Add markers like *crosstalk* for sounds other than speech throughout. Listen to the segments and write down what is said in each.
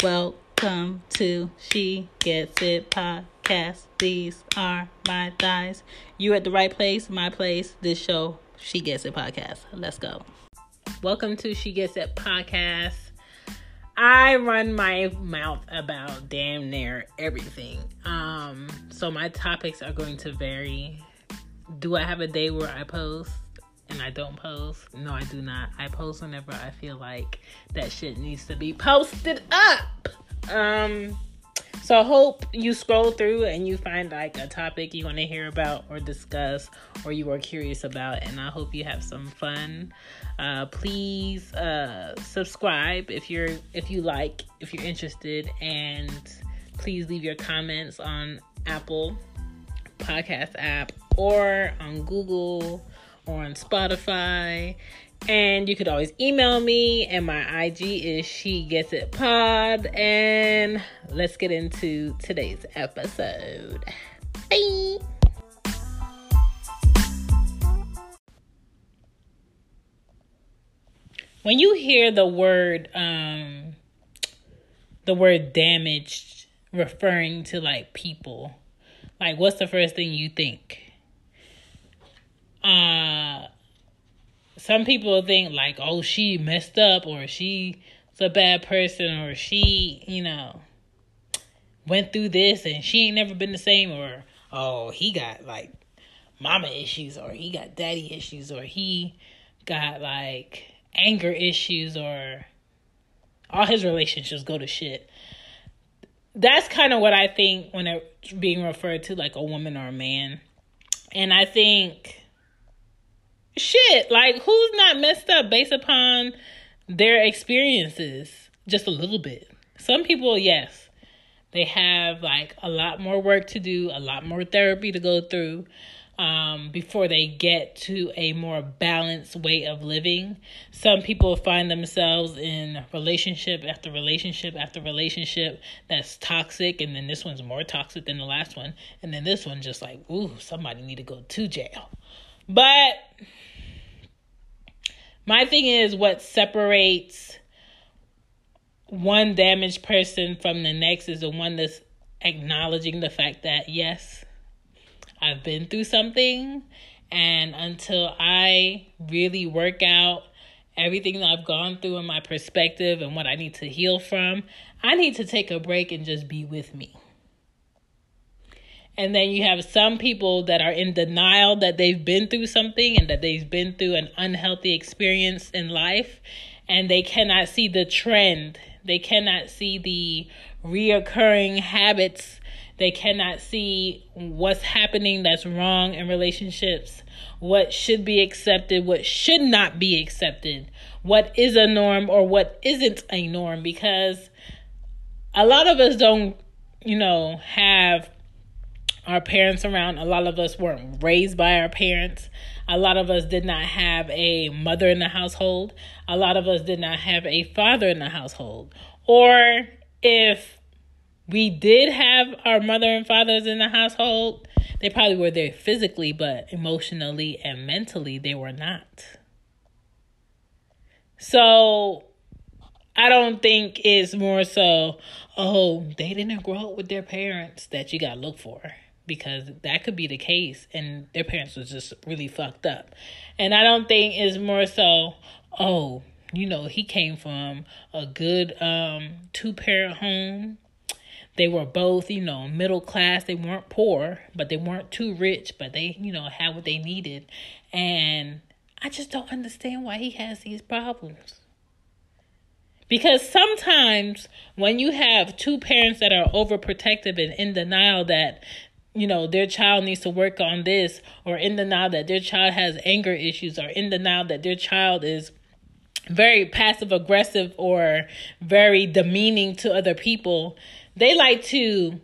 Welcome to She Gets It podcast. These are my thighs. You at the right place, my place. This show, She Gets It podcast. Let's go. Welcome to She Gets It podcast. I run my mouth about damn near everything. Um, so my topics are going to vary. Do I have a day where I post? And I don't post. No, I do not. I post whenever I feel like that shit needs to be posted up. Um so I hope you scroll through and you find like a topic you want to hear about or discuss or you are curious about and I hope you have some fun. Uh, please uh, subscribe if you're if you like, if you're interested and please leave your comments on Apple podcast app or on Google on Spotify. And you could always email me, and my IG is She Gets It Pod. And let's get into today's episode. Bye. When you hear the word, um, the word damaged referring to like people, like what's the first thing you think? Uh some people think like oh she messed up or she's a bad person or she you know went through this and she ain't never been the same or oh he got like mama issues or he got daddy issues or he got like anger issues or all his relationships go to shit. That's kind of what i think when it's being referred to like a woman or a man. And i think shit, like who's not messed up based upon their experiences? Just a little bit. Some people, yes, they have like a lot more work to do, a lot more therapy to go through um, before they get to a more balanced way of living. Some people find themselves in relationship after relationship after relationship that's toxic, and then this one's more toxic than the last one, and then this one just like, ooh, somebody need to go to jail. But my thing is what separates one damaged person from the next is the one that's acknowledging the fact that yes, I've been through something and until I really work out everything that I've gone through and my perspective and what I need to heal from, I need to take a break and just be with me. And then you have some people that are in denial that they've been through something and that they've been through an unhealthy experience in life. And they cannot see the trend. They cannot see the reoccurring habits. They cannot see what's happening that's wrong in relationships, what should be accepted, what should not be accepted, what is a norm or what isn't a norm. Because a lot of us don't, you know, have our parents around. A lot of us weren't raised by our parents. A lot of us did not have a mother in the household. A lot of us did not have a father in the household. Or if we did have our mother and fathers in the household, they probably were there physically, but emotionally and mentally, they were not. So I don't think it's more so, oh, they didn't grow up with their parents that you got to look for because that could be the case and their parents was just really fucked up. And I don't think it's more so, oh, you know, he came from a good um two parent home. They were both, you know, middle class. They weren't poor, but they weren't too rich, but they, you know, had what they needed. And I just don't understand why he has these problems. Because sometimes when you have two parents that are overprotective and in denial that you know their child needs to work on this or in denial that their child has anger issues or in denial that their child is very passive aggressive or very demeaning to other people they like to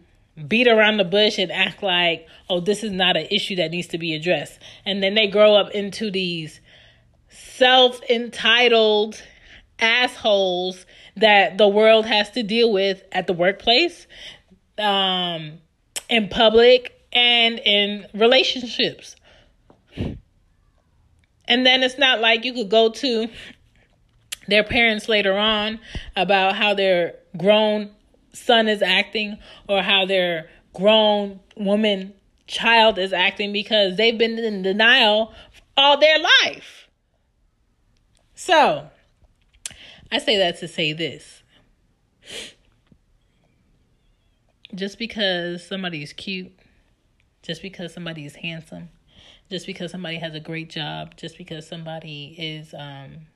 beat around the bush and act like oh this is not an issue that needs to be addressed. And then they grow up into these self-entitled assholes that the world has to deal with at the workplace. Um in public and in relationships. And then it's not like you could go to their parents later on about how they're grown son is acting or how their grown woman child is acting because they've been in denial all their life. So, I say that to say this. Just because somebody is cute, just because somebody is handsome, just because somebody has a great job, just because somebody is um,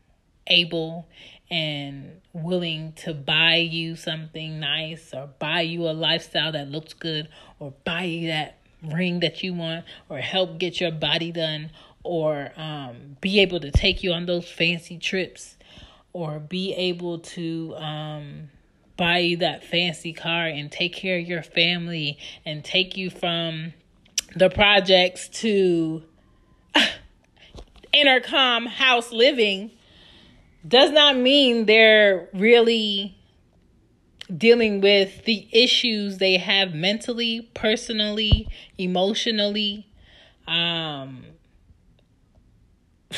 able and willing to buy you something nice or buy you a lifestyle that looks good or buy you that ring that you want or help get your body done or um, be able to take you on those fancy trips or be able to um, buy you that fancy car and take care of your family and take you from the projects to *laughs* intercom house living does not mean they're really dealing with the issues they have mentally, personally, emotionally. Um *sighs*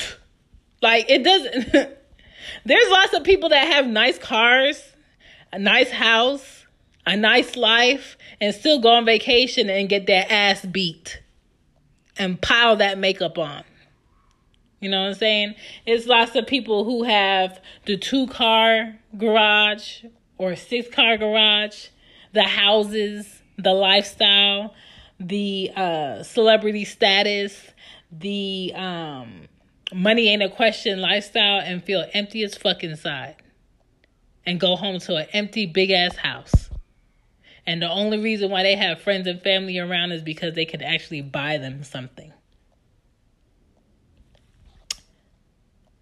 like it doesn't *laughs* there's lots of people that have nice cars, a nice house, a nice life and still go on vacation and get their ass beat and pile that makeup on. You know what I'm saying? It's lots of people who have the two car garage or six car garage, the houses, the lifestyle, the uh, celebrity status, the um, money ain't a question lifestyle, and feel empty as fuck inside. And go home to an empty big ass house. And the only reason why they have friends and family around is because they could actually buy them something.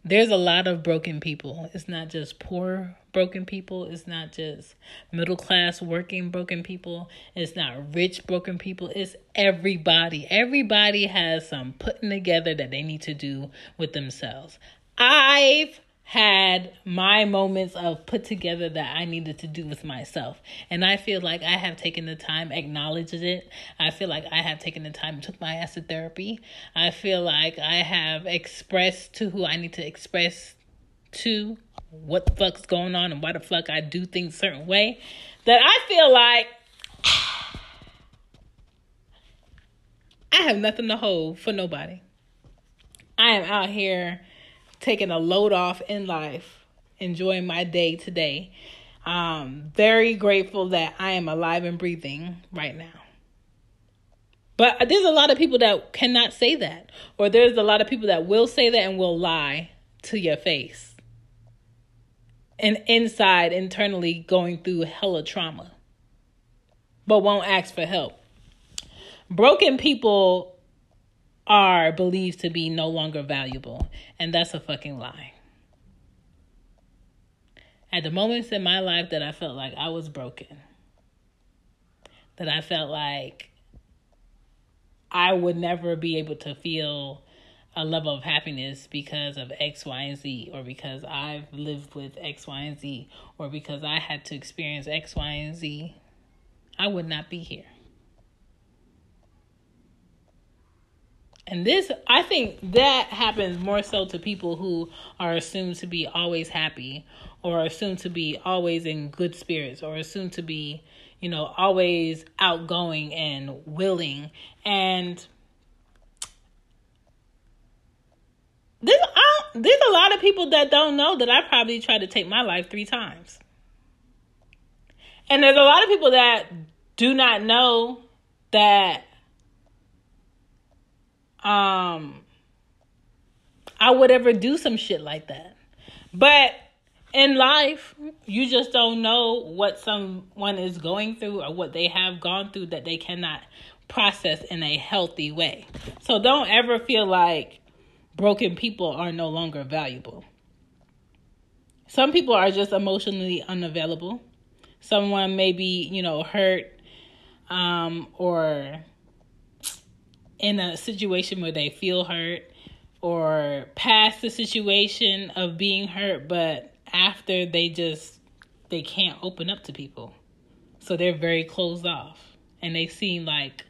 there's a lot of broken people. It's not just poor broken people. It's not just middle class working broken people. It's not rich broken people. It's everybody. Everybody has some putting together that they need to do with themselves. I've had my moments of put together that I needed to do with myself. And I feel like I have taken the time, acknowledged it. I feel like I have taken the time, took my to therapy. I feel like I have expressed to who I need to express to what the fuck's going on and why the fuck I do things certain way. That I feel like I have nothing to hold for nobody. I am out here taking a load off in life, enjoying my day today. Um, very grateful that I am alive and breathing right now. But there's a lot of people that cannot say that, or there's a lot of people that will say that and will lie to your face. And inside, internally, going through hella trauma, but won't ask for help. Broken people are believed to be no longer valuable. And that's a fucking lie. At the moments in my life that I felt like I was broken, that I felt like I would never be able to feel a level of happiness because of X, Y, and Z, or because I've lived with X, Y, and Z, or because I had to experience X, Y, and Z, I would not be here. And this, I think that happens more so to people who are assumed to be always happy or assumed to be always in good spirits or assumed to be, you know, always outgoing and willing. And there's, there's a lot of people that don't know that I probably tried to take my life three times. And there's a lot of people that do not know that um I would ever do some shit like that. But in life, you just don't know what someone is going through or what they have gone through that they cannot process in a healthy way. So don't ever feel like broken people are no longer valuable. Some people are just emotionally unavailable. Someone may be, you know, hurt um, or in a situation where they feel hurt or past the situation of being hurt, but after they just they can't open up to people. So they're very closed off. And they seem like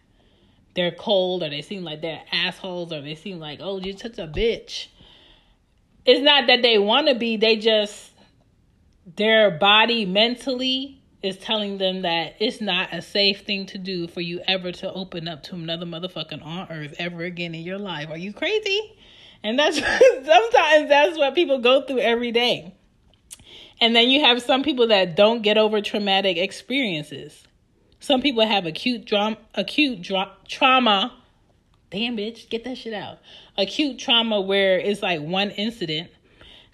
they're cold or they seem like they're assholes or they seem like, oh, you're such a bitch. It's not that they want to be, they just, their body mentally is telling them that it's not a safe thing to do for you ever to open up to another motherfucking on earth ever again in your life. Are you crazy? And that's *laughs* sometimes that's what people go through every day. And then you have some people that don't get over traumatic experiences. Some people have acute drama, acute dra- trauma. Damn bitch, get that shit out. Acute trauma where it's like one incident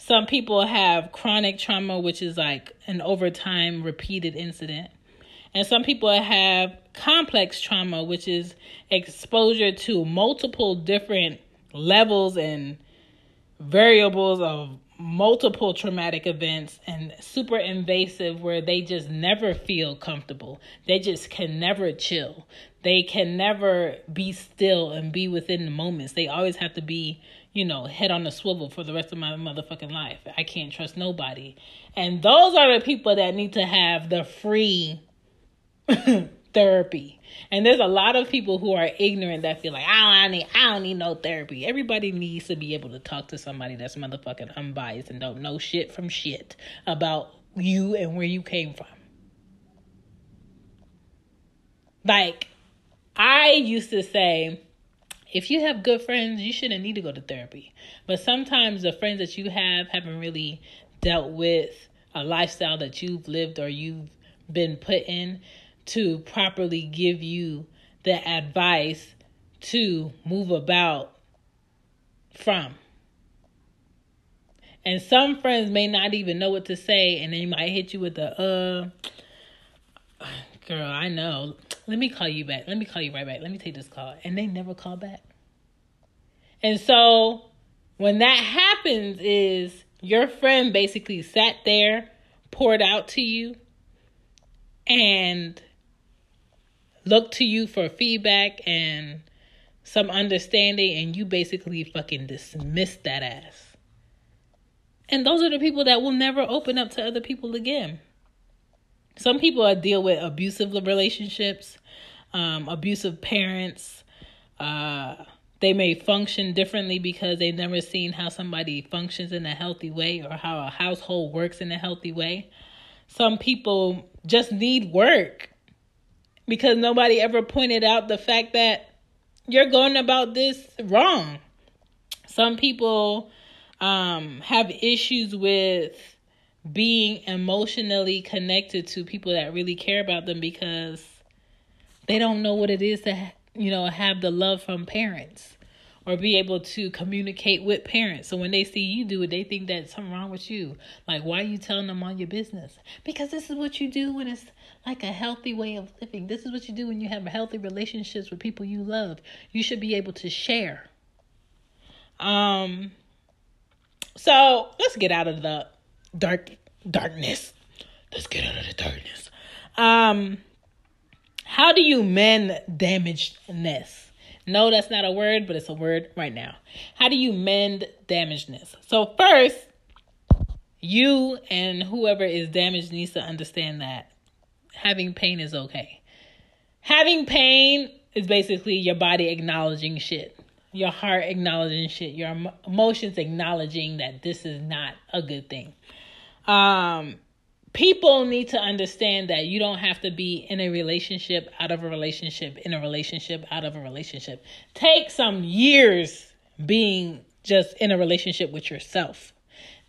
some people have chronic trauma, which is like an over time repeated incident. And some people have complex trauma, which is exposure to multiple different levels and variables of multiple traumatic events and super invasive where they just never feel comfortable. They just can never chill. They can never be still and be within the moments. They always have to be you know, head on the swivel for the rest of my motherfucking life. I can't trust nobody. And those are the people that need to have the free *laughs* therapy. And there's a lot of people who are ignorant that feel like, I don't need I don't need no therapy. Everybody needs to be able to talk to somebody that's motherfucking unbiased and don't know shit from shit about you and where you came from. Like I used to say if you have good friends, you shouldn't need to go to therapy. But sometimes the friends that you have haven't really dealt with a lifestyle that you've lived or you've been put in to properly give you the advice to move about from. And some friends may not even know what to say, and they might hit you with the, uh, girl, I know. Let me call you back. Let me call you right back. Let me take this call. And they never call back. And so when that happens is your friend basically sat there, poured out to you, and looked to you for feedback and some understanding, and you basically fucking dismiss that ass. And those are the people that will never open up to other people again. Some people deal with abusive relationships, um, abusive parents, uh, they may function differently because they've never seen how somebody functions in a healthy way or how a household works in a healthy way. Some people just need work because nobody ever pointed out the fact that you're going about this wrong. Some people um, have issues with being emotionally connected to people that really care about them because they don't know what it is to you know have the love from parents or be able to communicate with parents. So when they see you do it, they think that something wrong with you. Like, why are you telling them on your business? Because this is what you do when it's like a healthy way of living. This is what you do when you have healthy relationships with people you love. You should be able to share. Um so let's get out of the dark darkness. Let's get out of the darkness. Um how do you mend damagedness? No, that's not a word, but it's a word right now. How do you mend damagedness? So, first, you and whoever is damaged needs to understand that having pain is okay. Having pain is basically your body acknowledging shit, your heart acknowledging shit, your emotions acknowledging that this is not a good thing. Um, people need to understand that you don't have to be in a relationship, out of a relationship, in a relationship, out of a relationship. Take some years being just in a relationship with yourself.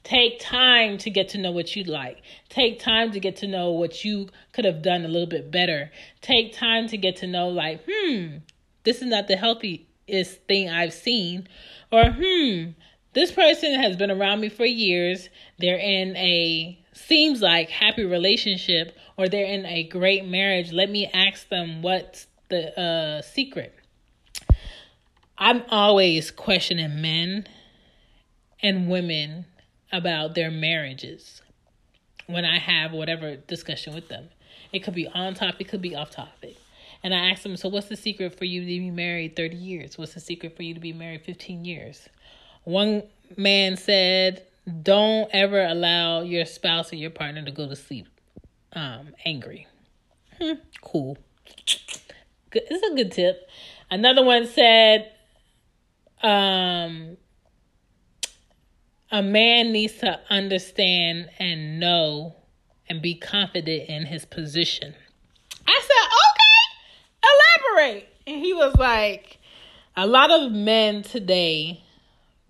Take time to get to know what you like. Take time to get to know what you could have done a little bit better. Take time to get to know, like, hmm, this is not the healthiest thing I've seen. Or, hmm, this person has been around me for years. They're in a seems like happy relationship or they're in a great marriage, let me ask them what's the uh, secret. I'm always questioning men and women about their marriages when I have whatever discussion with them. It could be on topic, it could be off topic. And I ask them, so what's the secret for you to be married 30 years? What's the secret for you to be married 15 years? One man said don't ever allow your spouse or your partner to go to sleep um, angry. Hmm, cool. Good. It's a good tip. Another one said, um, a man needs to understand and know and be confident in his position. I said, okay, elaborate. And he was like, a lot of men today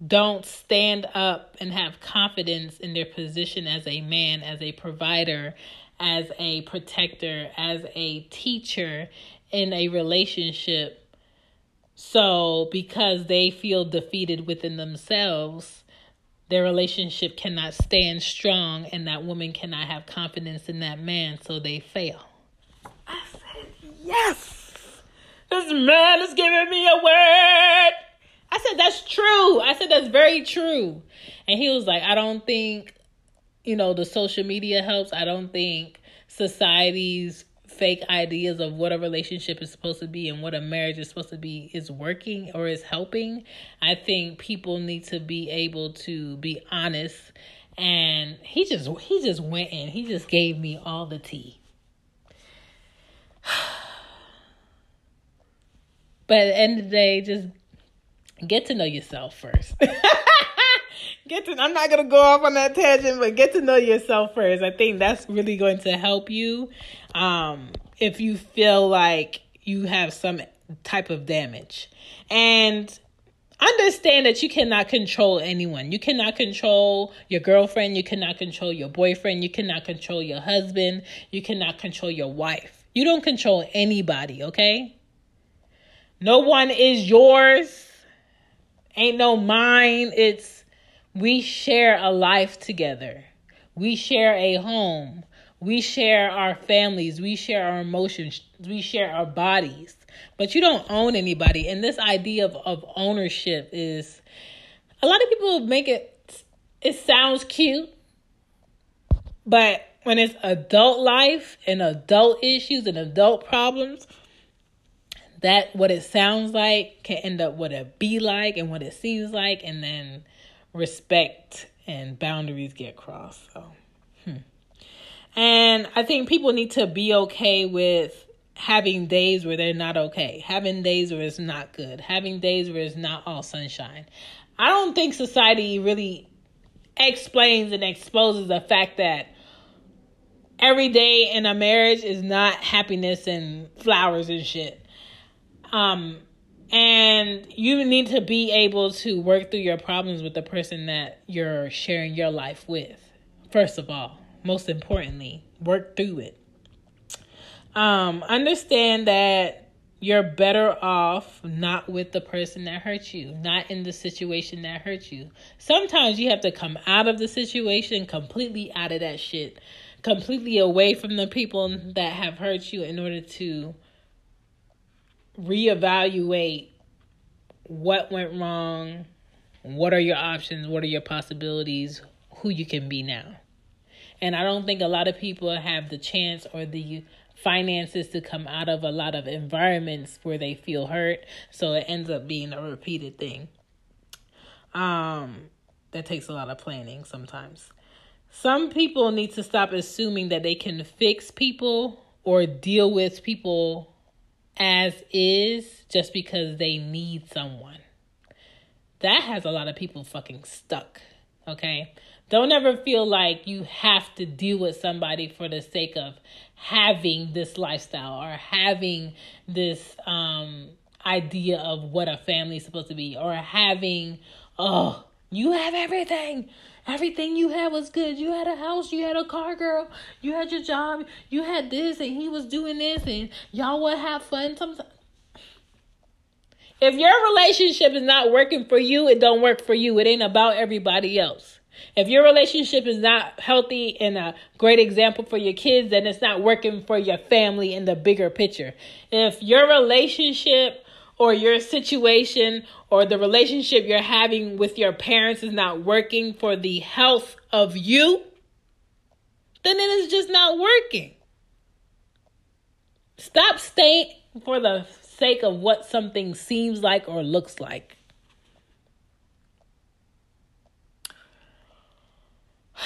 don't stand up and have confidence in their position as a man, as a provider, as a protector, as a teacher in a relationship. So, because they feel defeated within themselves, their relationship cannot stand strong, and that woman cannot have confidence in that man, so they fail. I said, Yes, this man is giving me a word. I said, That's true. I said, That's very true. And he was like, I don't think, you know, the social media helps. I don't think society's fake ideas of what a relationship is supposed to be and what a marriage is supposed to be is working or is helping. I think people need to be able to be honest and he just he just went in. He just gave me all the tea. *sighs* But at the end of the day, just get to know yourself first. *laughs* get to I'm not gonna go off on that tangent, but get to know yourself first. I think that's really going to help you. Um, if you feel like you have some type of damage. And understand that you cannot control anyone. You cannot control your girlfriend, you cannot control your boyfriend, you cannot control your husband, you cannot control your wife. You don't control anybody, okay? No one is yours. Ain't no mine. It's we share a life together. We share a home. We share our families. We share our emotions. We share our bodies. But you don't own anybody. And this idea of, of ownership is a lot of people make it, it sounds cute. But when it's adult life and adult issues and adult problems, that what it sounds like can end up what it be like and what it seems like and then respect and boundaries get crossed so hmm. and i think people need to be okay with having days where they're not okay having days where it's not good having days where it's not all sunshine i don't think society really explains and exposes the fact that every day in a marriage is not happiness and flowers and shit um, and you need to be able to work through your problems with the person that you're sharing your life with. First of all, most importantly, work through it. Um, understand that you're better off not with the person that hurt you, not in the situation that hurt you. Sometimes you have to come out of the situation completely out of that shit, completely away from the people that have hurt you in order to reevaluate what went wrong, what are your options, what are your possibilities, who you can be now. And I don't think a lot of people have the chance or the finances to come out of a lot of environments where they feel hurt, so it ends up being a repeated thing. Um that takes a lot of planning sometimes. Some people need to stop assuming that they can fix people or deal with people as is just because they need someone. That has a lot of people fucking stuck. Okay? Don't ever feel like you have to deal with somebody for the sake of having this lifestyle or having this um idea of what a family is supposed to be or having oh you have everything Everything you had was good. You had a house, you had a car, girl. You had your job, you had this, and he was doing this, and y'all would have fun. Sometimes, if your relationship is not working for you, it don't work for you. It ain't about everybody else. If your relationship is not healthy and a great example for your kids, then it's not working for your family in the bigger picture. If your relationship or your situation or the relationship you're having with your parents is not working for the health of you, then it is just not working. Stop staying for the sake of what something seems like or looks like. *sighs*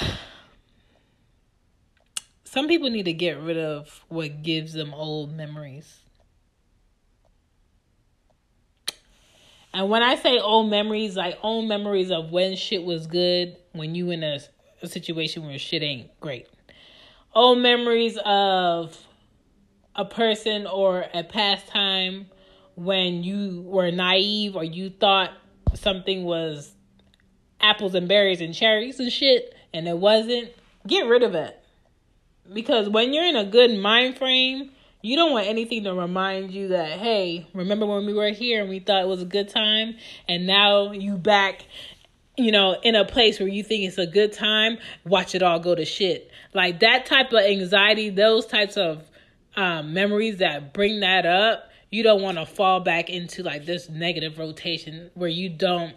Some people need to get rid of what gives them old memories. And when I say old memories, like old memories of when shit was good, when you in a, a situation where shit ain't great. old memories of a person or a pastime when you were naive or you thought something was apples and berries and cherries and shit and it wasn't, get rid of it. Because when you're in a good mind frame, you don't want anything to remind you that, hey, remember when we were here and we thought it was a good time and now you back, you know, in a place where you think it's a good time, watch it all go to shit. Like that type of anxiety, those types of um, memories that bring that up, you don't want to fall back into like this negative rotation where you don't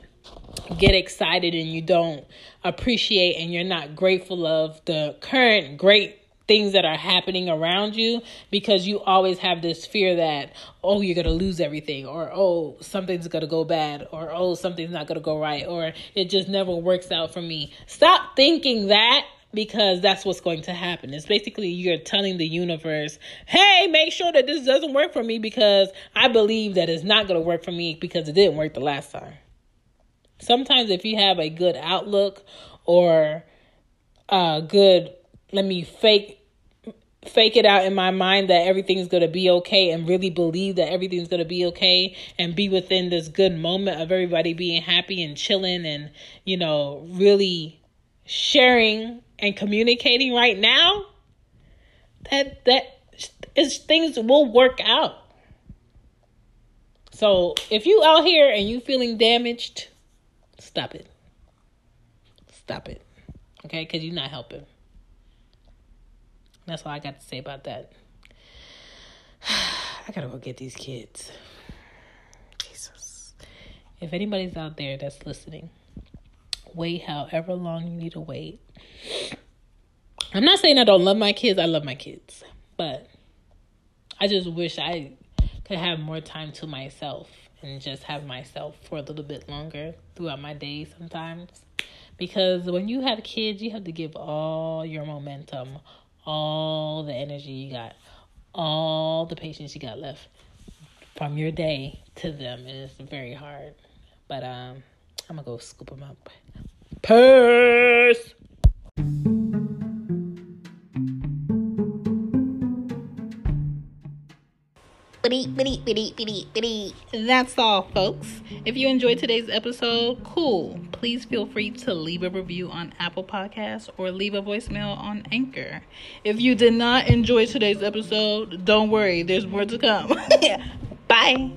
get excited and you don't appreciate and you're not grateful of the current great things that are happening around you because you always have this fear that oh you're going to lose everything or oh something's going to go bad or oh something's not going to go right or it just never works out for me stop thinking that because that's what's going to happen. It's basically you're telling the universe, hey, make sure that this doesn't work for me because I believe that it's not going to work for me because it didn't work the last time. Sometimes, if you have a good outlook or a good let me fake fake it out in my mind that everything's going to be okay and really believe that everything's going to be okay and be within this good moment of everybody being happy and chilling and you know really sharing and communicating right now that that is things will work out. So if you out here and you feeling damaged stop it. Stop it. Okay? Because you're not helping that's all I got to say about that. *sighs* I gotta go get these kids. Jesus. If anybody's out there that's listening, wait however long you need to wait. *sighs* I'm not saying I don't love my kids, I love my kids. But I just wish I could have more time to myself and just have myself for a little bit longer throughout my day sometimes. Because when you have kids, you have to give all your momentum, all the energy you got, all the patience you got left from your day to them. And it's very hard. But um, I'm going to go scoop them up. Peace. That's all, folks. If you enjoyed today's episode, cool. Please feel free to leave a review on Apple Podcasts or leave a voicemail on Anchor. If you did not enjoy today's episode, don't worry, there's more to come. *laughs* *laughs* Bye.